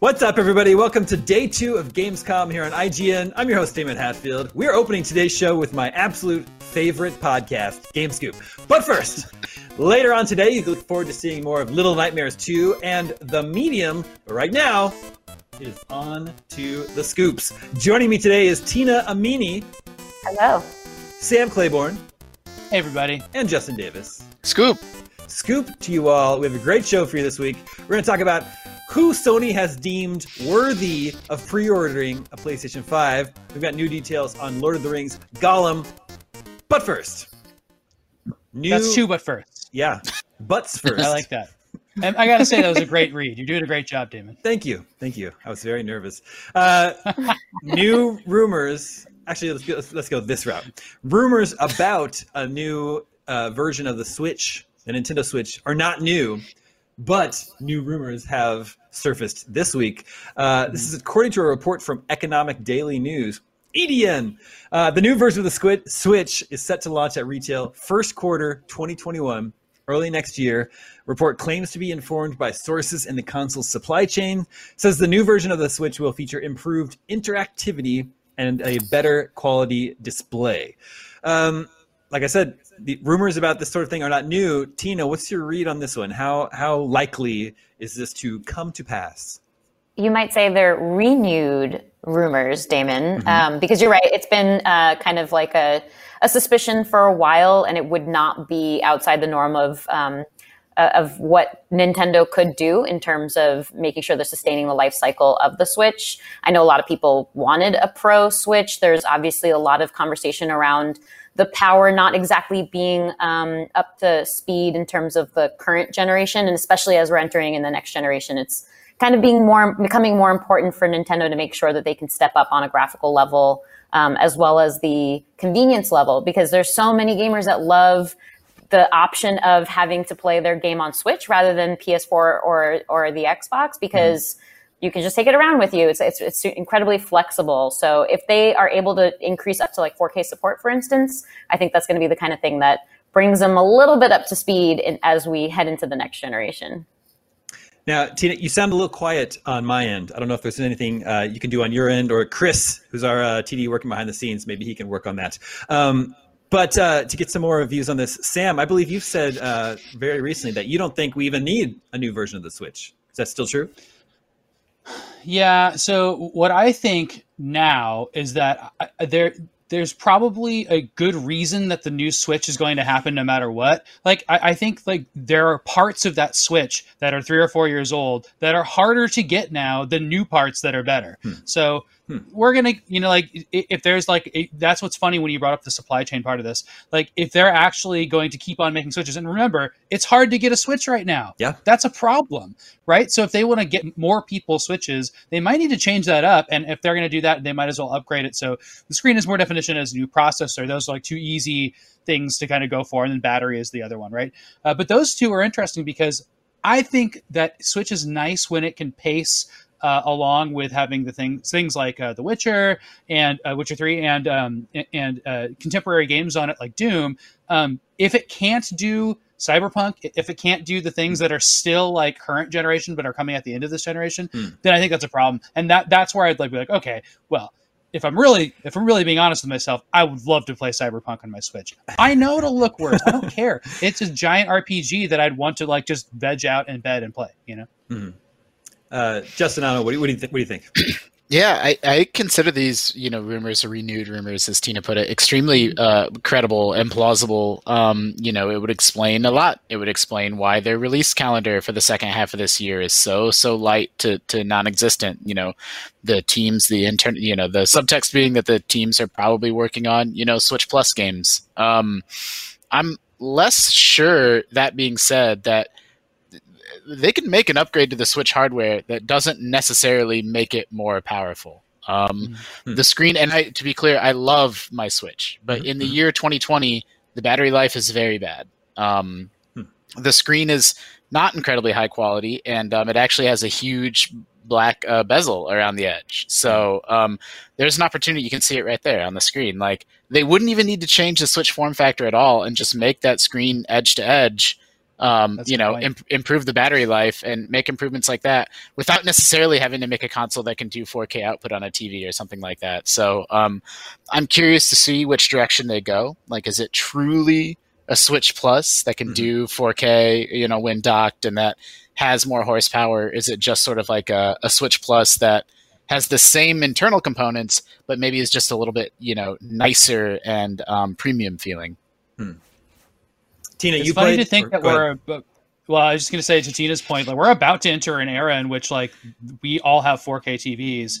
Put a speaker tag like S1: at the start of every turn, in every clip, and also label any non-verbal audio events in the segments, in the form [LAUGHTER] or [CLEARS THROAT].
S1: What's up, everybody? Welcome to day two of Gamescom here on IGN. I'm your host, Damon Hatfield. We're opening today's show with my absolute favorite podcast, Game Scoop. But first, [LAUGHS] later on today, you can look forward to seeing more of Little Nightmares 2 and The Medium. But right now, it is on to the scoops. Joining me today is Tina Amini.
S2: Hello.
S1: Sam Claiborne.
S3: Hey, everybody.
S1: And Justin Davis.
S4: Scoop.
S1: Scoop to you all. We have a great show for you this week. We're going to talk about who Sony has deemed worthy of pre ordering a PlayStation 5. We've got new details on Lord of the Rings Gollum. But first,
S3: new. That's two, but first.
S1: Yeah, butts first. [LAUGHS]
S3: I like that. And I got to say, that was a great read. You're doing a great job, Damon.
S1: Thank you. Thank you. I was very nervous. Uh, [LAUGHS] new rumors. Actually, let's go, let's, let's go this route. Rumors about a new uh, version of the Switch, the Nintendo Switch, are not new but new rumors have surfaced this week. Uh, this is according to a report from Economic Daily News. EDN, uh, the new version of the Squid Switch is set to launch at retail first quarter 2021, early next year. Report claims to be informed by sources in the console's supply chain. Says the new version of the Switch will feature improved interactivity and a better quality display. Um, like I said, the rumors about this sort of thing are not new. Tina, what's your read on this one? How how likely is this to come to pass?
S2: You might say they're renewed rumors, Damon, mm-hmm. um, because you're right. It's been uh, kind of like a, a suspicion for a while, and it would not be outside the norm of um, uh, of what Nintendo could do in terms of making sure they're sustaining the life cycle of the Switch. I know a lot of people wanted a Pro Switch. There's obviously a lot of conversation around the power not exactly being um, up to speed in terms of the current generation, and especially as we're entering in the next generation, it's kind of being more becoming more important for Nintendo to make sure that they can step up on a graphical level um, as well as the convenience level because there's so many gamers that love the option of having to play their game on Switch rather than PS4 or or the Xbox because. Mm you can just take it around with you. It's, it's, it's incredibly flexible. So if they are able to increase up to like 4K support, for instance, I think that's going to be the kind of thing that brings them a little bit up to speed in, as we head into the next generation.
S1: Now, Tina, you sound a little quiet on my end. I don't know if there's anything uh, you can do on your end, or Chris, who's our uh, TD working behind the scenes, maybe he can work on that. Um, but uh, to get some more views on this, Sam, I believe you've said uh, very recently that you don't think we even need a new version of the Switch. Is that still true?
S3: Yeah. So what I think now is that there there's probably a good reason that the new switch is going to happen no matter what. Like I, I, think like there are parts of that switch that are three or four years old that are harder to get now than new parts that are better. Hmm. So Hmm. We're gonna, you know, like if there's like that's what's funny when you brought up the supply chain part of this. Like if they're actually going to keep on making switches, and remember, it's hard to get a switch right now.
S1: Yeah,
S3: that's a problem, right? So if they want to get more people switches, they might need to change that up. And if they're going to do that, they might as well upgrade it. So the screen is more definition as a new processor. Those are like two easy things to kind of go for, and then battery is the other one, right? Uh, but those two are interesting because I think that Switch is nice when it can pace uh, along with having the things things like uh, The Witcher and uh, Witcher Three and um, and uh, contemporary games on it like Doom. Um, if it can't do Cyberpunk, if it can't do the things that are still like current generation but are coming at the end of this generation, hmm. then I think that's a problem. And that that's where I'd like be like, okay, well, if I'm really if I'm really being honest with myself, I would love to play Cyberpunk on my Switch. I know it'll look worse. I don't [LAUGHS] care. It's a giant RPG that I'd want to like just veg out in bed and play. You know.
S1: Hmm. Uh, Justin, I don't know. What do you, what do you, th- what do you think? [CLEARS THROAT]
S4: Yeah, I, I, consider these, you know, rumors or renewed rumors, as Tina put it, extremely uh, credible and plausible. Um, you know, it would explain a lot. It would explain why their release calendar for the second half of this year is so so light to, to non-existent. You know, the teams, the intern, you know, the subtext being that the teams are probably working on, you know, Switch Plus games. Um, I'm less sure. That being said, that they can make an upgrade to the Switch hardware that doesn't necessarily make it more powerful. Um, mm-hmm. The screen, and I, to be clear, I love my Switch, but mm-hmm. in the year 2020, the battery life is very bad. Um, mm-hmm. The screen is not incredibly high quality, and um, it actually has a huge black uh, bezel around the edge. So um, there's an opportunity. You can see it right there on the screen. Like they wouldn't even need to change the Switch form factor at all, and just make that screen edge to edge um, you know, imp- improve the battery life and make improvements like that without necessarily having to make a console that can do 4K output on a TV or something like that. So um, I'm curious to see which direction they go. Like, is it truly a Switch Plus that can
S1: Mhm.
S4: do 4K, you know, when docked and that has more horsepower? Is it just sort of like a, a Switch Plus that has the same internal components, but maybe is just a little bit, you know, nicer and um, premium feeling?
S1: Tina,
S3: It's
S1: you
S3: funny
S1: played.
S3: to think
S1: or-
S3: that we're. Well, I was just going to say to Tina's point, like we're about to enter an era in which like we all have 4K TVs,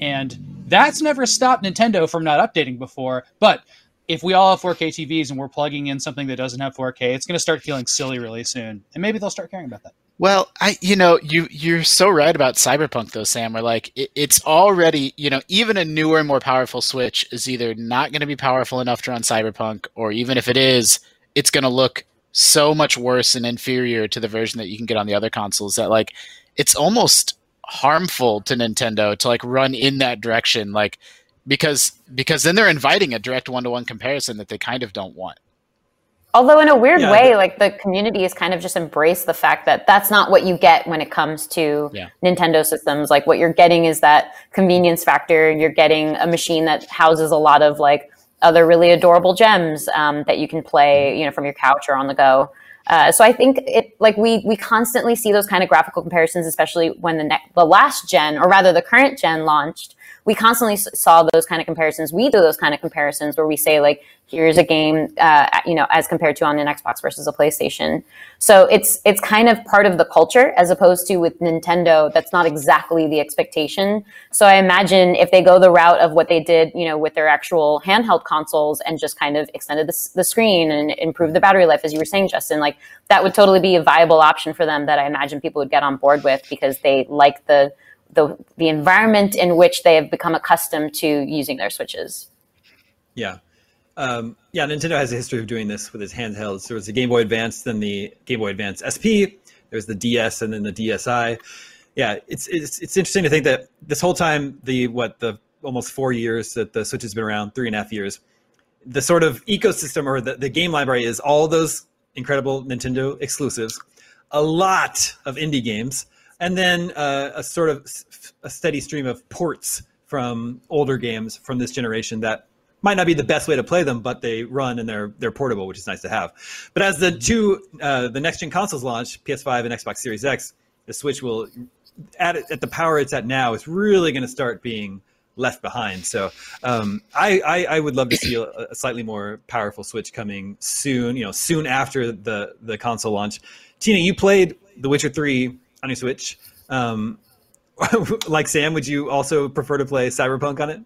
S3: and that's never stopped Nintendo from not updating before. But if we all have 4K TVs and we're plugging in something that doesn't have 4K, it's going to start feeling silly really soon, and maybe they'll start caring about that.
S4: Well, I you know you you're so right about Cyberpunk though, Sam. Where like it, it's already you know even a newer and more powerful Switch is either not going to be powerful enough to run Cyberpunk, or even if it is, it's going to look so much worse and inferior to the version that you can get on the other consoles that like it's almost harmful to Nintendo to like run in that direction, like because because then they're inviting a direct one to one comparison that they kind of don't want.
S2: Although in a weird
S1: Yeah,
S2: way,
S1: the-
S2: like the community has kind of just embraced the fact that that's not what you get when it comes to
S4: Yeah.
S2: Nintendo systems. Like what you're getting is that convenience factor. You're getting a machine that houses a lot of like other really adorable gems um, that you can play, you know, from your couch or on the go. Uh, so I think it like we we constantly see those kind of graphical comparisons, especially when the the last gen or rather the current gen launched. We constantly saw those kind of comparisons. We do those kind of comparisons where we say like, here's a game, uh, you know, as compared to on an Xbox versus a PlayStation. So it's it's kind of part of the culture as opposed to with Nintendo. That's not exactly the expectation. So I imagine if they go the route of what they did, you know, with their actual handheld consoles and just kind of extended the, the screen and improved the battery life, as you were saying, Justin, like that would totally be a viable option for them that I imagine people would get on board with because they like the the the environment in which they have become accustomed to using their switches.
S1: Yeah. Um, yeah, Nintendo has a history of doing this with its handhelds. There was the Game Boy Advance, then the Game Boy Advance SP. There's the DS, and then the DSi. Yeah, it's it's it's interesting to think that this whole time, the what the almost four years that the Switch has been around, three and a half years, the sort of ecosystem or the, the game library is all those incredible Nintendo exclusives, a lot of indie games, and then uh, a sort of a steady stream of ports from older games from this generation that might not be the best way to play them, but they run and they're they're portable, which is nice to have. But as the two uh, the next gen consoles launch, PS5 and Xbox Series X, the Switch will at at the power it's at now, it's really going to start being left behind. So um, I, I I would love to see a, a slightly more powerful Switch coming soon. You know, soon after the the console launch. Tina, you played The Witcher Three on your Switch. Um, [LAUGHS] like Sam, would you also prefer to play Cyberpunk on it?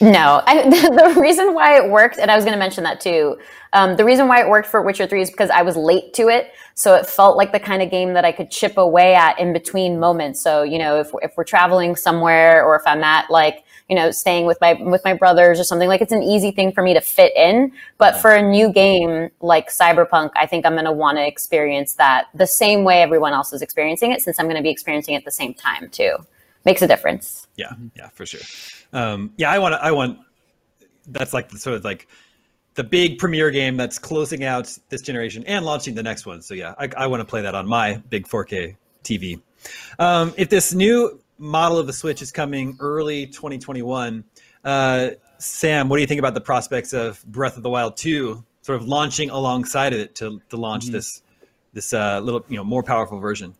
S2: No, I, [LAUGHS] the reason why it worked, and I was going to mention that too. Um, the reason why it worked for Witcher Three is because I was late to it, so it felt like the kind of game that I could chip away at in between moments. So you know, if if we're traveling somewhere, or if I'm at like you know staying with my with my brothers or something, like it's an easy thing for me to fit in. But for a new game like Cyberpunk, I think I'm going to want to experience that the same way everyone else is experiencing it, since I'm going to be experiencing it at the same time too. Makes a difference.
S1: Yeah, yeah, for sure. Um, yeah, I want to. I want. That's like the sort of like the big premiere game that's closing out this generation and launching the next one. So yeah, I, I want to play that on my big 4K TV. Um, if this new model of the Switch is coming early 2021, uh, Sam, what do you think about the prospects of Breath of the Wild 2 sort of launching alongside of it to to launch this this uh, little you know more powerful version?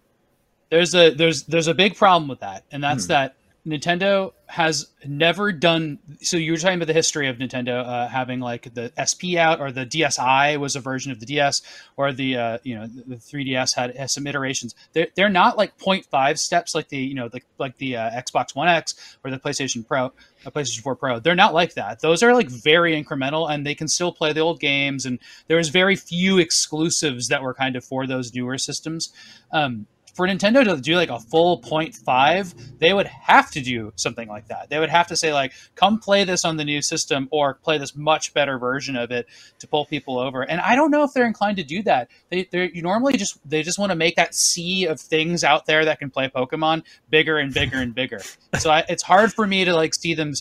S3: There's a there's there's a big problem with that, and that's
S1: Hmm.
S3: that Nintendo has never done. So you were talking about the history of Nintendo uh, having like the SP out, or the DSi was a version of the DS, or the uh, you know the 3DS had, some iterations. They're, they're not like 0.5 steps like the you know the, like the uh, Xbox One X or the PlayStation Pro, uh, PlayStation 4 Pro. They're not like that. Those are like very incremental, and they can still play the old games. And there was very few exclusives that were kind of for those newer systems. Um, for Nintendo to do like a full 0.5, they would have to do something like that. They would have to say like, "Come play this on the new system," or play this much better version of it to pull people over. And I don't know if they're inclined to do that. They they you normally just they just want to make that sea of things out there that can play Pokemon bigger and bigger and bigger. so I, it's hard for me to like see them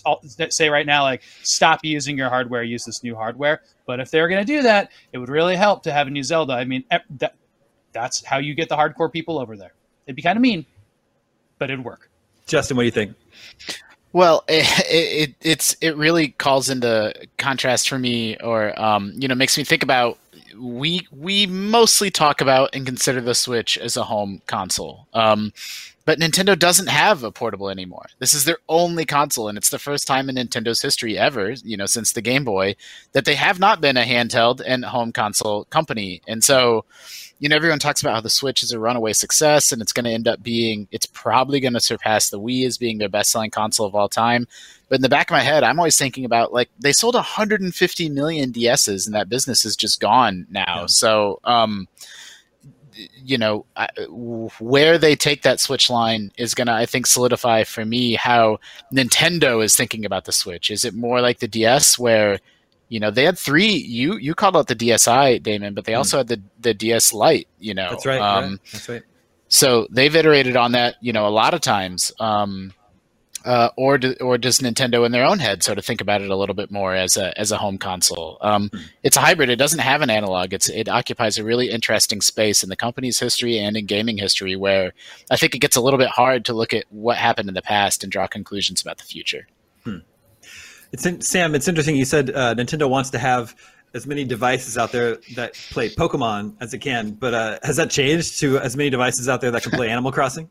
S3: say right now like, "Stop using your hardware, use this new hardware." But if they're going to do that, it would really help to have a new Zelda. I mean, that that's how you get the hardcore people over there. It'd be kind of mean, but it'd work.
S1: Justin, what do you think?
S4: Well, [LAUGHS] it, it it's it really calls into contrast for me, or um, you know, makes me think about we we mostly talk about and consider the Switch as a home console. Um, but Nintendo doesn't have a portable anymore. This is their only console, and it's the first time in Nintendo's history ever, you know, since the Game Boy, that they have not been a handheld and home console company. And so, you know, everyone talks about how the Switch is a runaway success and it's going to end up being, it's probably going to surpass the Wii as being their best selling console of all time. But in the back of my head, I'm always thinking about like they sold 150 million DSs and that business is just gone now. Yeah. So, um, you know, where they take that Switch line is going to, I think, solidify for me how Nintendo is thinking about the Switch. Is it more like the DS where you know they had three you you called out the dsi damon but they also had the the ds lite you know
S1: that's right, um, that's right
S4: so they've iterated on that you know a lot of times um, uh, or do, or does Nintendo in their own head sort of think about it a little bit more as a as a home console? Um, hmm. It's a hybrid. It doesn't have an analog. It's it occupies a really interesting space in the company's history and in gaming history, where I think it gets a little bit hard to look at what happened in the past and draw conclusions about the future. Hmm.
S1: It's in, Sam. It's interesting. You said uh, Nintendo wants to have as many devices out there that play Pokemon as it can, but uh, has that changed to as many devices out there that can play Animal Crossing?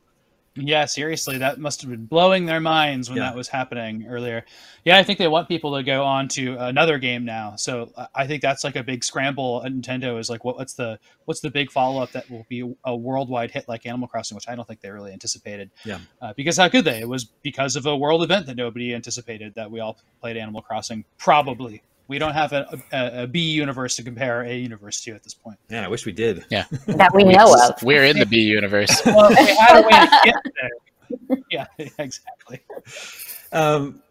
S3: Yeah, seriously, that must have been blowing their minds when yeah. that was happening earlier. Yeah, I think they want people to go on to another game now. So I think that's like a big scramble at Nintendo is like, what, what's the what's the big follow up that will be a worldwide hit like Animal Crossing, which I don't think they really anticipated.
S1: Yeah,
S3: uh, because how could they? It was because of a world event that nobody anticipated that we all played Animal Crossing. Probably we don't have a, a, a B universe to compare A universe to at this point.
S1: Yeah, I wish we did.
S4: Yeah,
S2: that we know of. [LAUGHS]
S4: We're in the B universe. [LAUGHS]
S3: well, we had a way to get there. [LAUGHS] yeah, exactly.
S1: Um,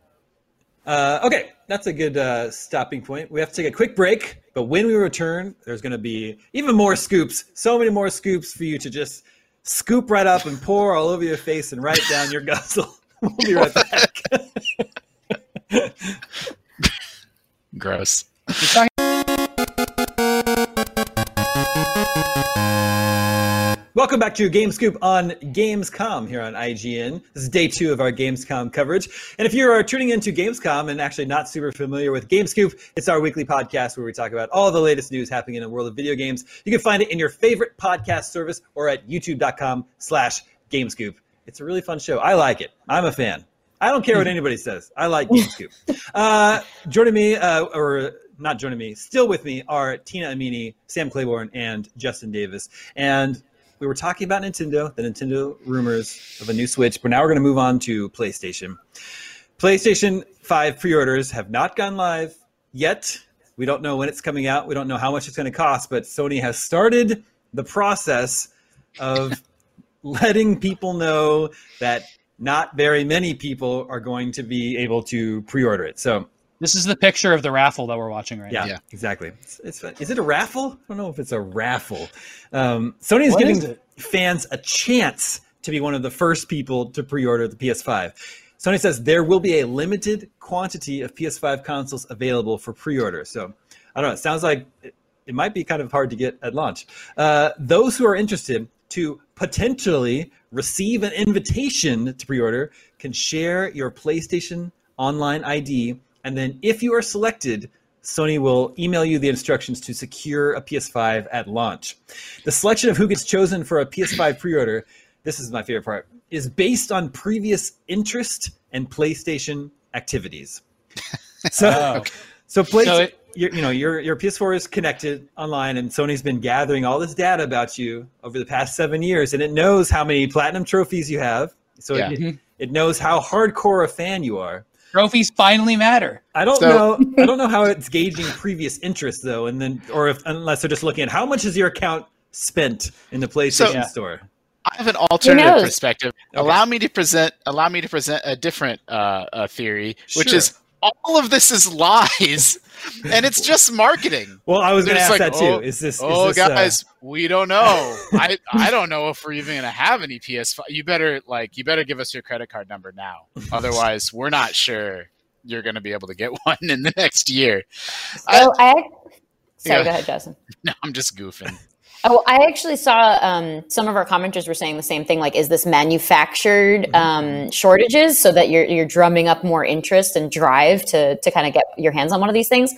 S1: uh, okay, that's a good uh, stopping point. We have to take a quick break, but when we return, there's going to be even more scoops. So many more scoops for you to just scoop right up and pour all over your face and right down your guzzle. we'll be right back.
S4: Gross.
S1: Welcome back to Game Scoop on Gamescom here on IGN. This is day two of our Gamescom coverage. And if you are tuning into Gamescom and actually not super familiar with Game Scoop, it's our weekly podcast where we talk about all the latest news happening in the world of video games. You can find it in your favorite podcast service or at youtube.com slash GameScoop. It's a really fun show. I like it. I'm a fan. I don't care what [LAUGHS] anybody says. I like GameScoop. Uh, joining me, uh, or not joining me, still with me are Tina Amini, Sam Claiborne, and Justin Davis. And we were talking about Nintendo, the Nintendo rumors of a new Switch, but now we're going to move on to PlayStation. PlayStation 5 pre orders have not gone live yet. We don't know when it's coming out. We don't know how much it's going to cost, but Sony has started the process of [LAUGHS] letting people know that not very many people are going to be able to pre-order it. So
S3: this is the picture of the raffle that we're watching right
S1: yeah,
S3: now.
S1: Yeah, exactly. It's, it's, is it a raffle? I don't know if it's a raffle. Um, Sony is what giving is fans a chance to be one of the first people to pre-order the PS5. Sony says there will be a limited quantity of PS5 consoles available for pre-order. So I don't know. It sounds like it, it might be kind of hard to get at launch. Uh, those who are interested to potentially receive an invitation to pre-order can share your PlayStation Online ID, and then if you are selected, Sony will email you the instructions to secure a PS5 at launch. The selection of who gets chosen for a PS5 pre-order, this is my favorite part, is based on previous interest and PlayStation activities. [LAUGHS] So, oh. so, play, so it, you know your your PS4 is connected online, and Sony's been gathering all this data about you over the past seven years, and it knows how many platinum trophies you have. So yeah. it, it knows how hardcore a fan you are.
S3: Trophies finally matter.
S1: I don't so, know. I don't know how it's gauging previous interest though, and then or if unless they're just looking at how much is your account spent in the PlayStation so, Store.
S4: I have an alternative perspective. Okay. Allow me to present. Allow me to present a different uh, uh, theory, which is all of this is lies and it's just marketing.
S1: Well, I was going to ask like, that too. Oh, is this?
S4: Oh,
S1: this,
S4: guys, uh... we don't know. [LAUGHS] I I don't know if we're even going to have any PS5. You better like you better give us your credit card number now. [LAUGHS] Otherwise, we're not sure you're going to be able to get [LAUGHS] one in the next year.
S2: So I, I sorry, go ahead, Justin.
S4: No, I'm just goofing.
S2: Oh, I actually saw um, some of our commenters were saying the same thing. Like, is this manufactured
S1: Mm-hmm.
S2: um, shortages so that you're you're drumming up more interest and drive to to kind of get your hands on one of these things?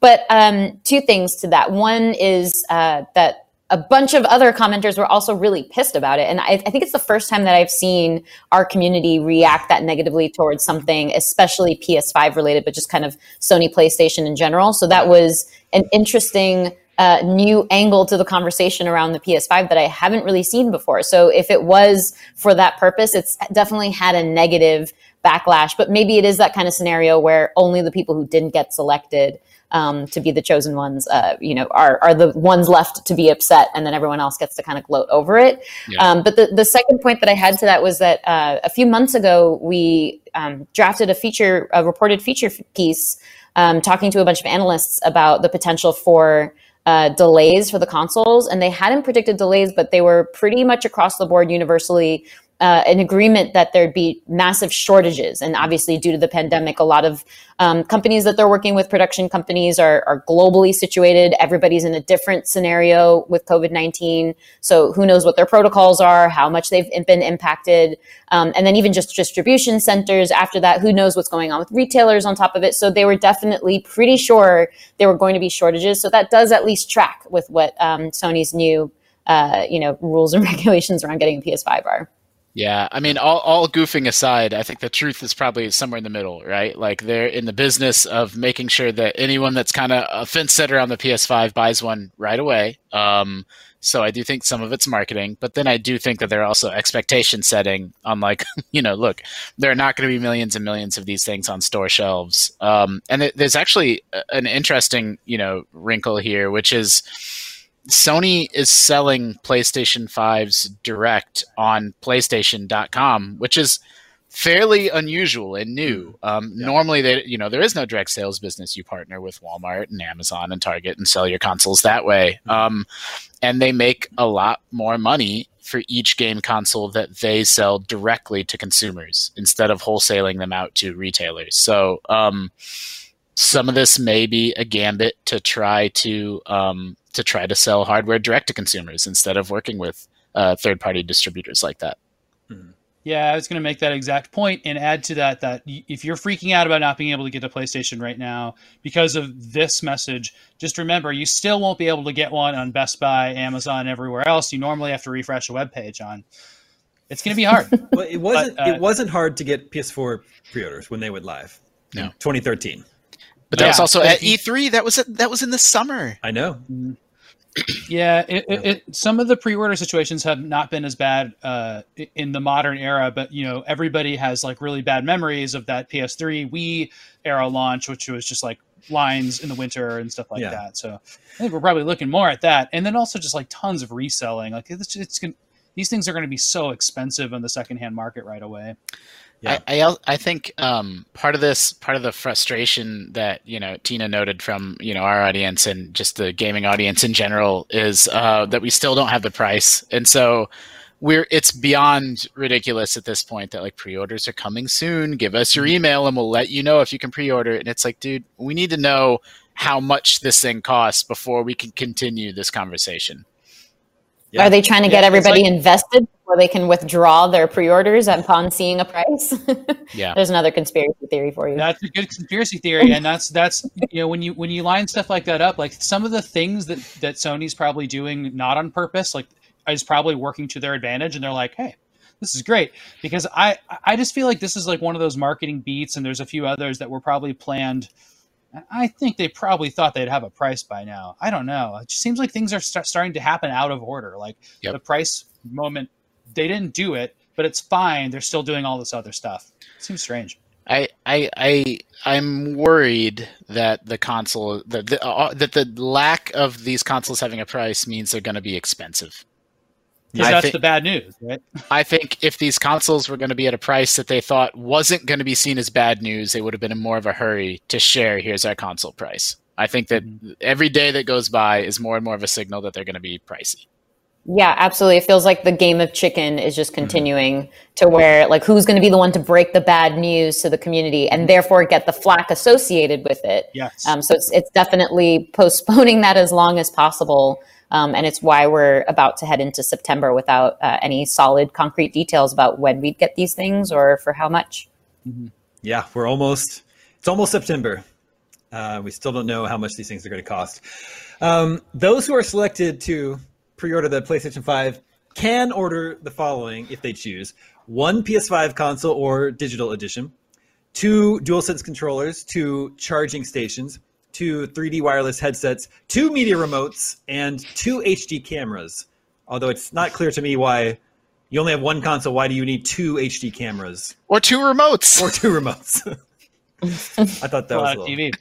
S2: But um, two things to that. One is uh, that a bunch of other commenters were also really pissed about it, and I, I think it's the first time that I've seen our community react that negatively towards something, especially PS5 related, but just kind of Sony PlayStation in general. So that was an interesting uh, new angle to the conversation around the PS5 that I haven't really seen before. So if it was for that purpose, it's definitely had a negative backlash. But maybe it is that kind of scenario where only the people who didn't get selected um, to be the chosen ones, uh, you know, are are the ones left to be upset, and then everyone else gets to kind of gloat over it.
S4: Yeah.
S2: Um, but the the second point that I had to that was that uh, a few months ago we um, drafted a feature, a reported feature piece, um, talking to a bunch of analysts about the potential for uh, delays for the consoles, and they hadn't predicted delays, but they were pretty much across the board universally uh, an agreement that there'd be massive shortages. And obviously, due to the pandemic, a lot of um, companies that they're working with, production companies, are, are globally situated. Everybody's in a different scenario with COVID 19. So, who knows what their protocols are, how much they've been impacted. Um, and then, even just distribution centers after that, who knows what's going on with retailers on top of it. So, they were definitely pretty sure there were going to be shortages. So, that does at least track with what um, Sony's new. Uh, you know, rules and [LAUGHS] regulations around getting a PS5 are.
S4: Yeah, I mean, all, all goofing aside, I think the truth is probably somewhere in the middle, right? Like they're in the business of making sure that anyone that's kind of a fence setter on the PS5 buys one right away. Um, so I do think some of it's marketing, but then I do think that they're also expectation setting on like, [LAUGHS] you know, look, there are not going to be millions and millions of these things on store shelves. Um, and th- there's actually an interesting, you know, wrinkle here, which is Sony is selling PlayStation 5s direct on PlayStation.com, which is fairly unusual and new. Um,
S1: Yeah.
S4: Normally, they, you know, there is no direct sales business. You partner with Walmart and Amazon and Target and sell your consoles that way. Um, and they make a lot more money for each game console that they sell directly to consumers instead of wholesaling them out to retailers. So, um, some of this may be a gambit to try to um, to try to sell hardware direct to consumers instead of working with uh, third party distributors like that.
S3: Yeah, I was going to make that exact point and add to that that if you're freaking out about not being able to get a PlayStation right now because of this message, just remember you still won't be able to get one on Best Buy, Amazon, everywhere else. You normally have to refresh a web page on. It's going to be hard. [LAUGHS]
S1: Well, it wasn't.
S3: But, uh,
S1: it wasn't hard to get PS4 pre-orders when they went live. in
S4: No.
S1: 2013.
S4: But that was also at E3. That was that was in the summer.
S1: I know.
S3: Yeah, it, it, it, some of the pre-order situations have not been as bad uh, in the modern era, but you know everybody has like really bad memories of that PS3 Wii era launch, which was just like lines in the winter and stuff like
S1: Yeah.
S3: that. So I think we're probably looking more at that, and then also just like tons of reselling. Like it's, it's gonna, these things are going to be so expensive on the secondhand market right away.
S1: Yeah.
S4: I, I I think um, part of this part of the frustration that you know Tina noted from you know our audience and just the gaming audience in general is uh, that we still don't have the price, and so we're it's beyond ridiculous at this point that like pre-orders are coming soon. Give us your email and we'll let you know if you can pre-order it. And it's like, dude, we need to know how much this thing costs before we can continue this conversation.
S1: Yeah.
S2: Are they trying to get
S3: Yeah,
S2: everybody
S3: like-
S2: invested before they can withdraw their pre-orders upon seeing a price? [LAUGHS]
S4: Yeah.
S2: There's another conspiracy theory for you.
S3: That's a good conspiracy theory, and that's that's you know when you when you line stuff like that up, like some of the things that that Sony's probably doing not on purpose, like is probably working to their advantage, and they're like, hey, this is great because I I just feel like this is like one of those marketing beats, and there's a few others that were probably planned. I think they probably thought they'd have a price by now. I don't know. It just seems like things are start, starting to happen out of order. Like
S4: Yep.
S3: the price moment, they didn't do it, but it's fine. They're still doing all this other stuff. seems strange.
S4: I I I I'm worried that the console that the, uh, that the lack of these consoles having a price means they're going to be expensive.
S3: Because that's the bad news, right? [LAUGHS]
S4: I think if these consoles were going to be at a price that they thought wasn't going to be seen as bad news, they would have been in more of a hurry to share. Here's our console price. I think that every day that goes by is more and more of a signal that they're going to be pricey.
S2: Yeah, absolutely. It feels like the game of chicken is
S3: Mm-hmm.
S2: just continuing to where, like, who's going to be the one to break the bad news to the community and therefore get the flack associated with it.
S3: Yes.
S2: Um, so it's it's definitely postponing [LAUGHS] that as long as possible. Um, and it's why we're about to head into September without uh, any solid, concrete details about when we'd get these things or for how much.
S1: Yeah, we're almost. It's almost September. Uh, we still don't know how much these things are going to cost. Um, those who are selected to pre-order the PlayStation 5 can order the following if they choose: one PS5 console or digital edition, two DualSense controllers, two charging stations, two 3D wireless headsets, two media remotes, and two HD cameras. Although it's not clear to me why you only have one console. Why do you need two HD cameras
S4: Or two remotes.
S1: or two remotes? [LAUGHS] I thought that
S3: a
S1: was
S3: lot
S1: a
S3: of
S1: little.
S3: TV.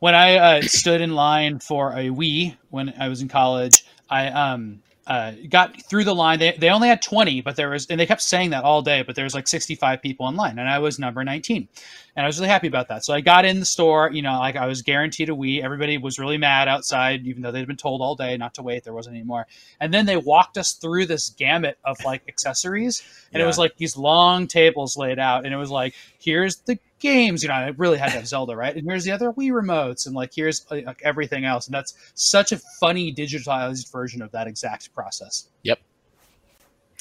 S3: When I uh, stood in line for a Wii when I was in college, I um uh, got through the line. They, they only had 20, but there was, and they kept saying that all day, but there was like 65 people in line, and I was number 19. And I was really happy about that. So I got in the store, you know, like I was guaranteed a Wii. Everybody was really mad outside, even though they'd been told all day not to wait. There wasn't any more. And then they walked us through this gamut of like accessories. And it was like these long tables laid out. And it was like, here's the games. You know, I really had to have Zelda, right? And here's the other Wii remotes. And like, here's like everything else. And that's such a funny digitalized version of that exact process. Yep.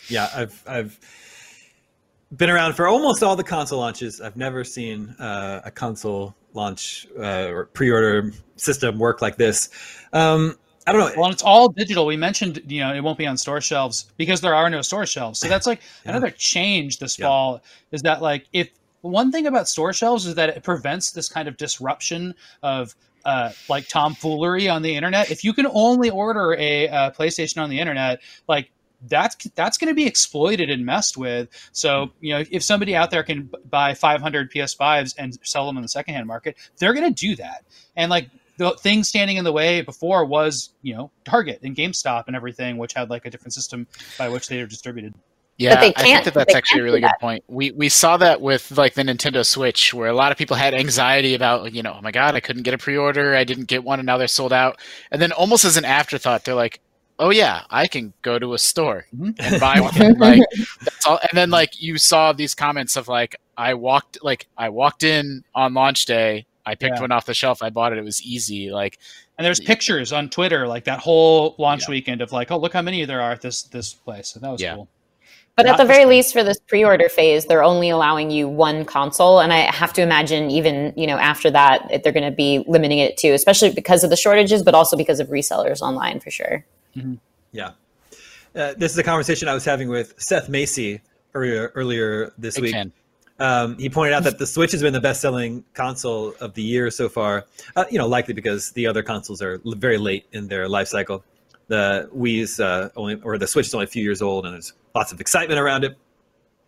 S1: Yeah, I've I've been around for almost all the console launches. I've never seen uh, a console launch uh, or pre-order system work like this. Um, I don't know.
S3: Well, and it's all digital. We mentioned, you know, it won't be on store shelves because there are no store shelves. So that's like
S1: Yeah.
S3: another change this
S1: Yeah.
S3: fall is that like if one thing about store shelves is that it prevents this kind of disruption of uh, like tomfoolery on the internet. If you can only order a, uh PlayStation on the internet, like that's that's going to be exploited and messed with. So you know, if somebody out there can buy 500 PS5s and sell them in the secondhand market, they're going to do that. And like the thing standing in the way before was you know Target and GameStop and everything, which had like a different system by which they are distributed.
S4: Yeah,
S2: they
S4: I think that that's actually a really
S2: do
S4: good point. We we saw that with like the Nintendo Switch, where a lot of people had anxiety about, you know, oh my god, I couldn't get a pre-order, I didn't get one, and now they're sold out. And then almost as an afterthought, they're like, oh yeah, I can go to a store
S3: Mhm.
S4: and buy one. like [LAUGHS] that's all. And then like you saw these comments of like, I walked like I walked in on launch day, I picked
S3: Yeah.
S4: one off the shelf, I bought it, it was easy. Like
S3: And there's pictures on Twitter like that whole launch
S4: Yeah.
S3: weekend of like, oh look how many there are at this this place. So that was
S4: Yeah.
S3: cool.
S2: But at the very
S3: sure.
S2: least, for this pre-order phase, they're only allowing you one console, and I have to imagine even you know after that they're going to be limiting it too, especially because of the shortages, but also because of resellers online for sure.
S1: Yeah. Uh, this is a conversation I was having with Seth Macy earlier earlier this
S4: big
S1: week.
S4: fan.
S1: Um, he pointed out that the Switch has been the best-selling console of the year so far. Uh, you know, likely because the other consoles are l- very late in their life cycle. The Wii's uh, only, or the Switch is only a few years old, and there's lots of excitement around it.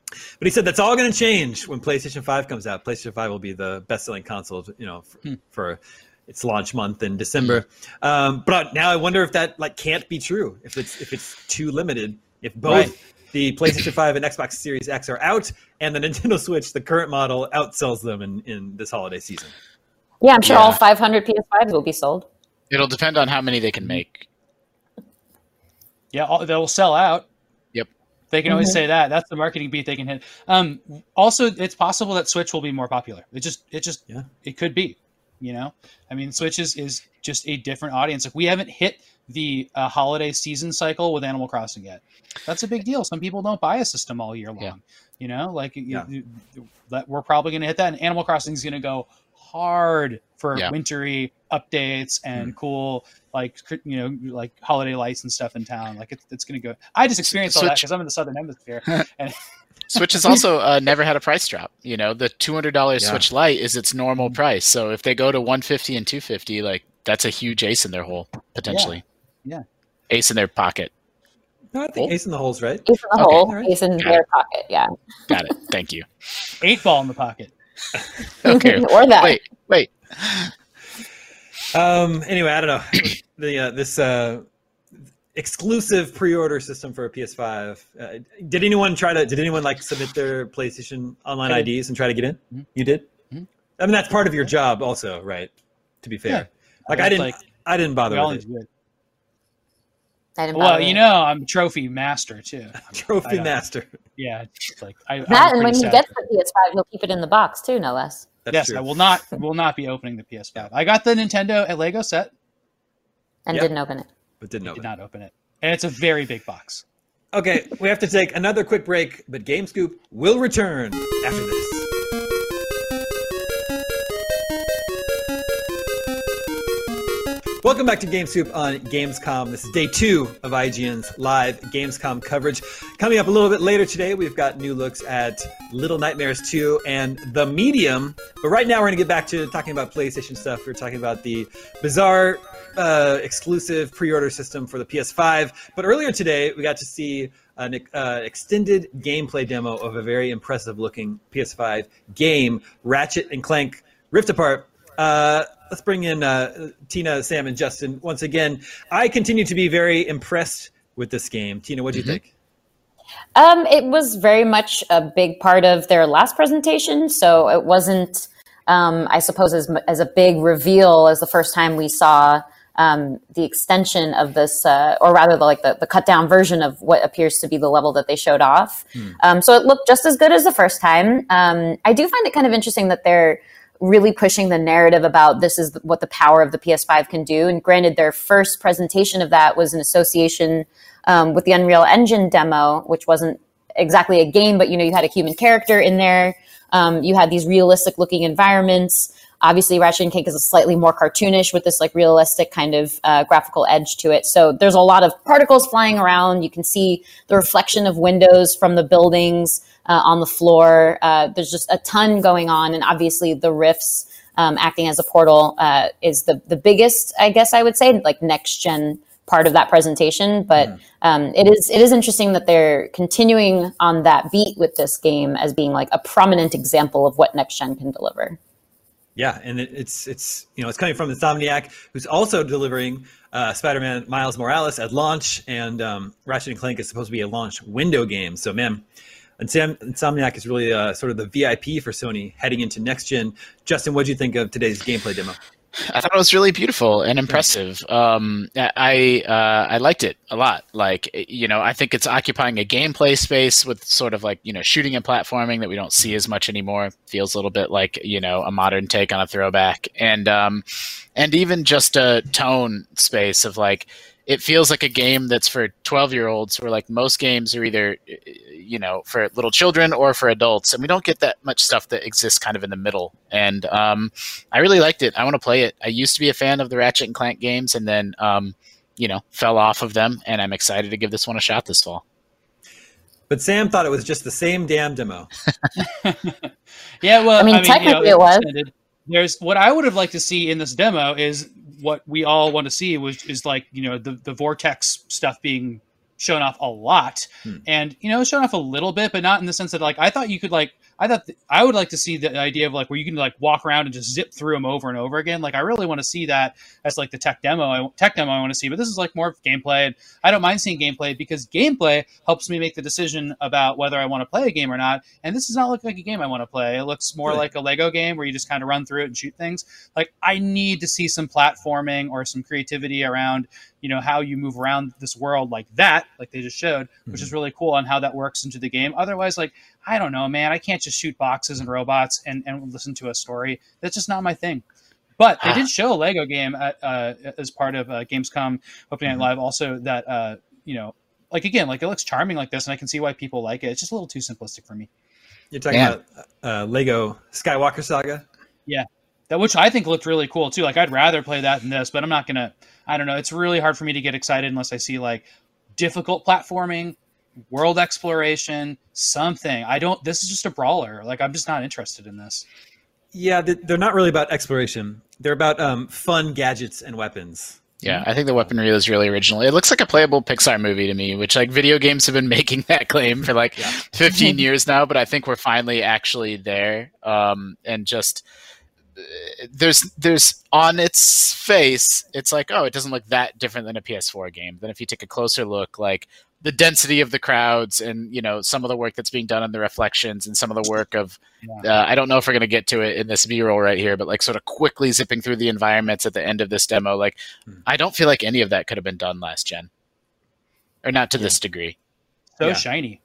S1: But he said that's all going to change when PlayStation 5 comes out. PlayStation 5 will be the best-selling console, you know, for,
S3: Hmm.
S1: for its launch month in December. Um, but now I wonder if that like can't be true. If it's if it's too limited. If both
S3: Right.
S1: the PlayStation 5 and Xbox Series X are out, and the Nintendo Switch, the current model, outsells them in, in this holiday season.
S2: Yeah, I'm sure
S4: Yeah.
S2: all 500 PS5s will be sold.
S4: It'll depend on how many they can make.
S3: Yeah, they'll sell out. They can always
S2: Mhm.
S3: say that. That's the marketing beat they can hit. Um, also, it's possible that Switch will be more popular. It just, it just,
S1: Yeah.
S3: it could be. You know, I mean, Switch is, is just a different audience. Like we haven't hit the uh, holiday season cycle with Animal Crossing yet. That's a big deal. Some people don't buy a system all year long.
S4: Yeah.
S3: You know, like
S1: Yeah.
S3: you- that we're probably going to hit that. And Animal Crossing is going to go hard for
S4: Yeah.
S3: wintry updates and cool like you know like holiday lights and stuff in town like it's, it's gonna go i just experienced all that
S4: Switch-
S3: because i'm in the southern hemisphere [LAUGHS] and [LAUGHS]
S4: Switch has also uh, never had a price drop. You know, the two hundred dollars
S1: Yeah.
S4: Switch Lite is its normal price. So if they go to one fifty and two fifty, like that's a huge ace in their hole potentially.
S3: Yeah.
S4: ace in their pocket.
S1: No, I think
S4: Oh.
S1: Ace in the Hole's right.
S2: Ace in the
S4: Okay,
S2: hole,
S1: alright.
S2: ace in
S4: Got
S2: their pocket, yeah.
S4: Got it. Thank you.
S3: eight ball in the pocket
S4: Okay. [LAUGHS]
S2: or that.
S4: Wait, wait.
S1: Um, anyway, I don't know. [COUGHS] the uh, this uh, exclusive pre-order system for a PS5. Uh, did anyone try to? Did anyone like submit their PlayStation online IDs and try to get in?
S3: Mhm.
S1: You did.
S3: Mhm.
S1: I mean, that's part of your job, also, right? To be fair,
S3: Yeah.
S1: like I
S3: It's
S1: didn't.
S3: like,
S1: I didn't bother with it.
S3: to do it.
S2: I didn't
S3: well you know i'm trophy master too [LAUGHS]
S1: Trophy master.
S3: yeah like I, I'm
S2: that, and when he gets the PS5, he'll keep it in the box too, no less.
S1: That's
S3: yes
S1: true.
S3: i will not will not be opening the ps5 i got the nintendo at lego set
S2: And
S1: Yep.
S2: didn't open it.
S1: but didn't
S3: Did
S1: open.
S3: not open it, and it's a very big box.
S1: Okay, we have to take another quick break, but Game Scoop will return after this. Welcome back to Game on Gamescom. This is day two of IGN's live Gamescom coverage. Coming up a little bit later today, we've got new looks at Little Nightmares 2 and The Medium. But right now, we're going to get back to talking about PlayStation stuff. We're talking about the bizarre uh, exclusive pre-order system for the PS5. But earlier today, we got to see an uh, extended gameplay demo of a very impressive-looking PS5 game, Ratchet and Clank Rift Apart. Uh, let's bring in uh, Tina, Sam, and Justin once again. I continue to be very impressed with this game. Tina, what do you think?
S2: Um, it was very much a big part of their last presentation, so it wasn't, um, I suppose, as, as a big reveal as the first time we saw um, the extension of this, uh, or rather, the, like the, the cut down version of what appears to be the level that they showed off. Um, so it looked just as good as the first time. Um, I do find it kind of interesting that they're really pushing the narrative about this is what the power of the PS5 can do. And granted, their first presentation of that was an association um, with the Unreal Engine demo, which wasn't exactly a game, but you know, you had a human character in there. Um, you had these realistic looking environments. Obviously, Ratchet and Clank is slightly more cartoonish with this like realistic kind of uh, graphical edge to it. So there's a lot of particles flying around. You can see the reflection of windows from the buildings uh, on the floor. Uh, there's just a ton going on, and obviously the rifts um, acting as a portal uh, is the the biggest, I guess I would say, like next gen part of that presentation. But um, it is it is interesting that they're continuing on that beat with this game as being like a prominent example of what next gen can deliver.
S1: Yeah, and it, it's it's you know it's coming from Insomniac, who's also delivering uh, Spider-Man Miles Morales at launch, and um, Ratchet and Clank is supposed to be a launch window game. So man, Insomniac is really uh, sort of the VIP for Sony heading into next gen. Justin, what do you think of today's gameplay demo?
S4: I thought it was really beautiful and impressive. Um, I uh, I liked it a lot. Like you know, I think it's occupying a gameplay space with sort of like you know shooting and platforming that we don't see as much anymore. Feels a little bit like you know a modern take on a throwback, and um, and even just a tone space of like it feels like a game that's for 12 year olds where like most games are either you know for little children or for adults and we don't get that much stuff that exists kind of in the middle and um, i really liked it i want to play it i used to be a fan of the ratchet and clank games and then um, you know fell off of them and i'm excited to give this one a shot this fall
S1: But Sam thought it was just the same damn demo. [LAUGHS] [LAUGHS]
S3: Yeah, well,
S2: I mean, technically it was.
S3: There's what I would have liked to see in this demo is what we all want to see, which is like you know the the vortex stuff being shown off a lot,
S1: Hmm.
S3: and you know shown off a little bit, but not in the sense that like I thought you could like I thought th- I would like to see the idea of like where you can like walk around and just zip through them over and over again. Like I really want to see that as like the tech demo, I, tech demo I want to see. But this is like more of gameplay, and I don't mind seeing gameplay because gameplay helps me make the decision about whether I want to play a game or not. And this does not look like a game I want to play. It looks more
S1: Really?
S3: like a Lego game where you just kind of run through it and shoot things. Like I need to see some platforming or some creativity around you know how you move around this world like that like they just showed which mm-hmm. is really cool on how that works into the game otherwise like i don't know man i can't just shoot boxes and robots and, and listen to a story that's just not my thing but they did [SIGHS] show a lego game at, uh, as part of uh, gamescom opening night live also that uh, you know like again like it looks charming like this and i can see why people like it it's just a little too simplistic for me
S1: You're talking
S4: Yeah.
S1: about uh, Lego Skywalker Saga.
S3: Yeah, that which I think looked really cool too. Like I'd rather play that than this, but I'm not gonna. I don't know. It's really hard for me to get excited unless I see like difficult platforming, world exploration, something. I don't. This is just a brawler. Like I'm just not interested in this.
S1: Yeah, they- they're not really about exploration. They're about um, fun gadgets and weapons.
S4: Yeah, I think the weaponry is really original. It looks like a playable Pixar movie to me, which like video games have been [LAUGHS] making that claim for like [LAUGHS] 15 years now, but I think we're finally actually there. Um, and just uh, there's there's on its face, it's like oh, it doesn't look that different than a PS4 game. Then if you take a closer look, like the density of the crowds and you know some of the work that's being done on the reflections and some of the work of uh, I don't know if we're going to get to it in this B-roll right here, but like sort of quickly zipping through the environments at the end of this demo, like I don't feel like any of that could have been done last gen, or not to this degree.
S3: So
S1: Yeah.
S3: shiny.